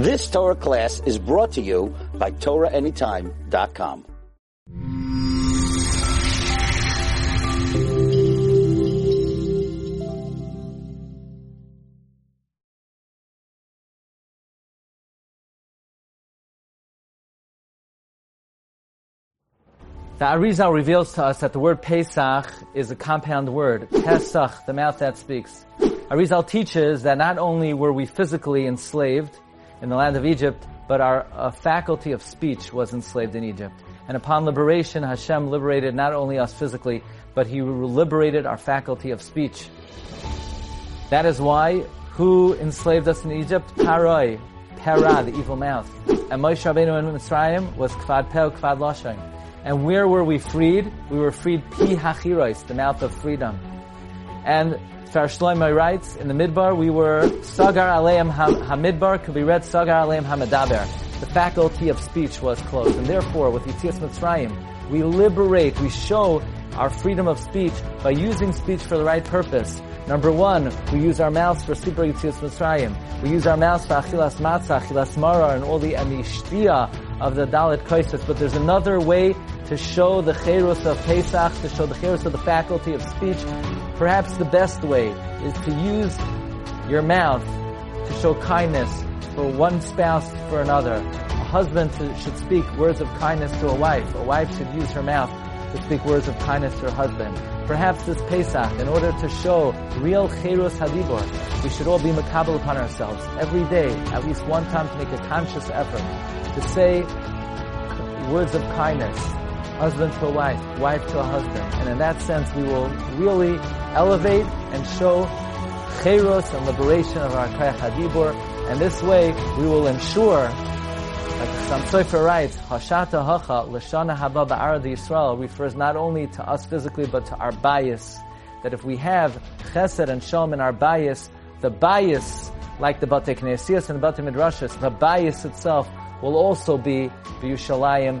This Torah class is brought to you by TorahAnytime.com. The Arizal reveals to us that the word Pesach is a compound word. Pesach, the mouth that speaks. Arizal teaches that not only were we physically enslaved in the land of Egypt, but our faculty of speech was enslaved in Egypt. And upon liberation, Hashem liberated not only us physically, but He liberated our faculty of speech. That is why, who enslaved us in Egypt? Paroi, Para, the evil mouth. And Moshe Rabbeinu in Mitzrayim was Kvad Peh, Kvad Lashon. And where were we freed? We were freed pi hachiros, the mouth of freedom. And Far writes, in the Midbar, we were Sagar Aleim Hamidbar, could be read Sagar Aleim Hamadaber. The faculty of speech was closed. And therefore, with Yitzias Mitzrayim, we liberate, we show our freedom of speech by using speech for the right purpose. Number one, we use our mouths for Sipur Yitzias Mitzrayim. We use our mouths for Achilas Matzah, Achilas Mara, and all the, and the Shtia of the Dalit Kaisis. But there's another way to show the Cherus of Pesach, to show the Cherus of the faculty of speech. Perhaps the best way is to use your mouth to show kindness for one spouse for another. A husband should speak words of kindness to a wife. A wife should use her mouth to speak words of kindness to her husband. Perhaps this Pesach, in order to show real Cherus Hadibor, we should all be makabel upon ourselves every day, at least one time to make a conscious effort to say words of kindness, husband to a wife, wife to a husband. And in that sense, we will really elevate and show Cherus and liberation of our Kayach Hadibor. And this way, we will ensure like Sam Sofer writes, Hashata Hacha Lashana Haba Ba'arad Yisrael refers not only to us physically, but to our bias. That if we have Chesed and Shalom in our bias, the bias, like the Bate Knesias and the Bate Midrashas, the bias itself will also be B'Yushalayim